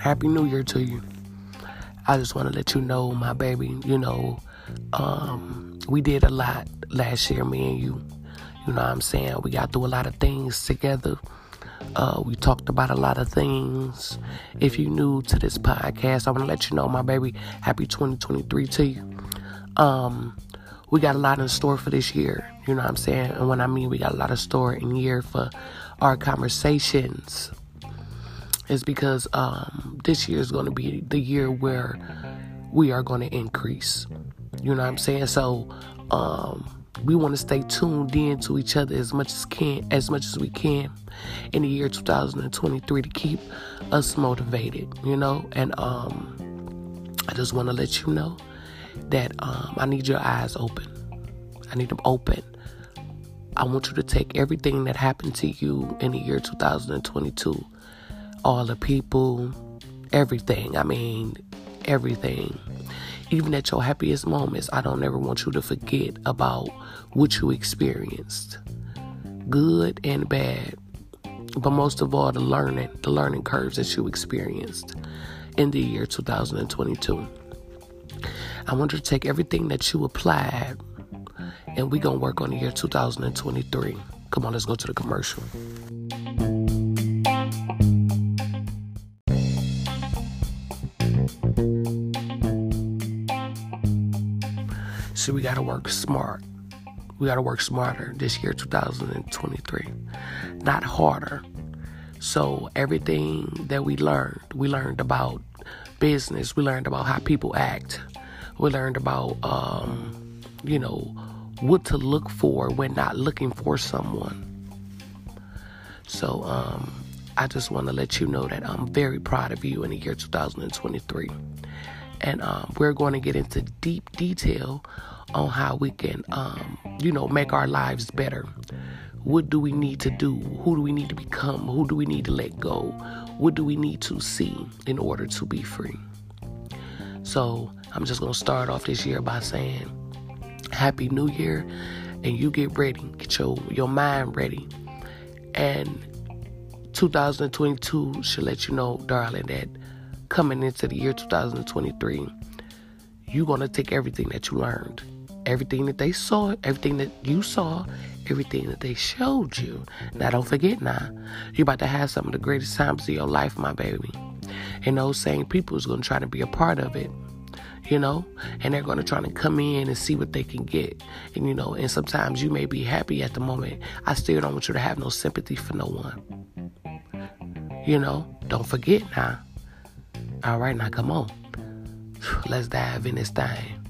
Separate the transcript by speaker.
Speaker 1: Happy New Year to you. I just want to let you know, my baby, you know, um, we did a lot last year, me and you. You know what I'm saying? We got through a lot of things together. Uh, we talked about a lot of things. If you're new to this podcast, I want to let you know, my baby, happy 2023 to you. Um, we got a lot in store for this year. You know what I'm saying? And when I mean we got a lot of store in year for our conversations, is because um, this year is going to be the year where we are going to increase. You know what I'm saying? So um, we want to stay tuned in to each other as much as can as much as we can in the year 2023 to keep us motivated. You know, and um, I just want to let you know that um, I need your eyes open. I need them open. I want you to take everything that happened to you in the year 2022, all the people, everything. I mean, everything. Even at your happiest moments, I don't ever want you to forget about what you experienced, good and bad. But most of all, the learning, the learning curves that you experienced in the year 2022. I want you to take everything that you applied and we're going to work on the year 2023. Come on, let's go to the commercial. So we got to work smart. We got to work smarter this year, 2023, not harder. So, everything that we learned, we learned about business, we learned about how people act, we learned about, um, you know, what to look for when not looking for someone. So, um, I just want to let you know that I'm very proud of you in the year 2023. And um, we're going to get into deep detail on how we can, um, you know, make our lives better. What do we need to do? Who do we need to become? Who do we need to let go? What do we need to see in order to be free? So I'm just going to start off this year by saying Happy New Year and you get ready. Get your, your mind ready. And 2022 should let you know, darling, that coming into the year 2023, you're going to take everything that you learned, everything that they saw, everything that you saw, everything that they showed you. Now, don't forget now, you're about to have some of the greatest times of your life, my baby. And those same people is going to try to be a part of it you know, and they're going to try to come in and see what they can get. And, you know, and sometimes you may be happy at the moment. I still don't want you to have no sympathy for no one. You know, don't forget now. All right, now come on. Let's dive in this thing.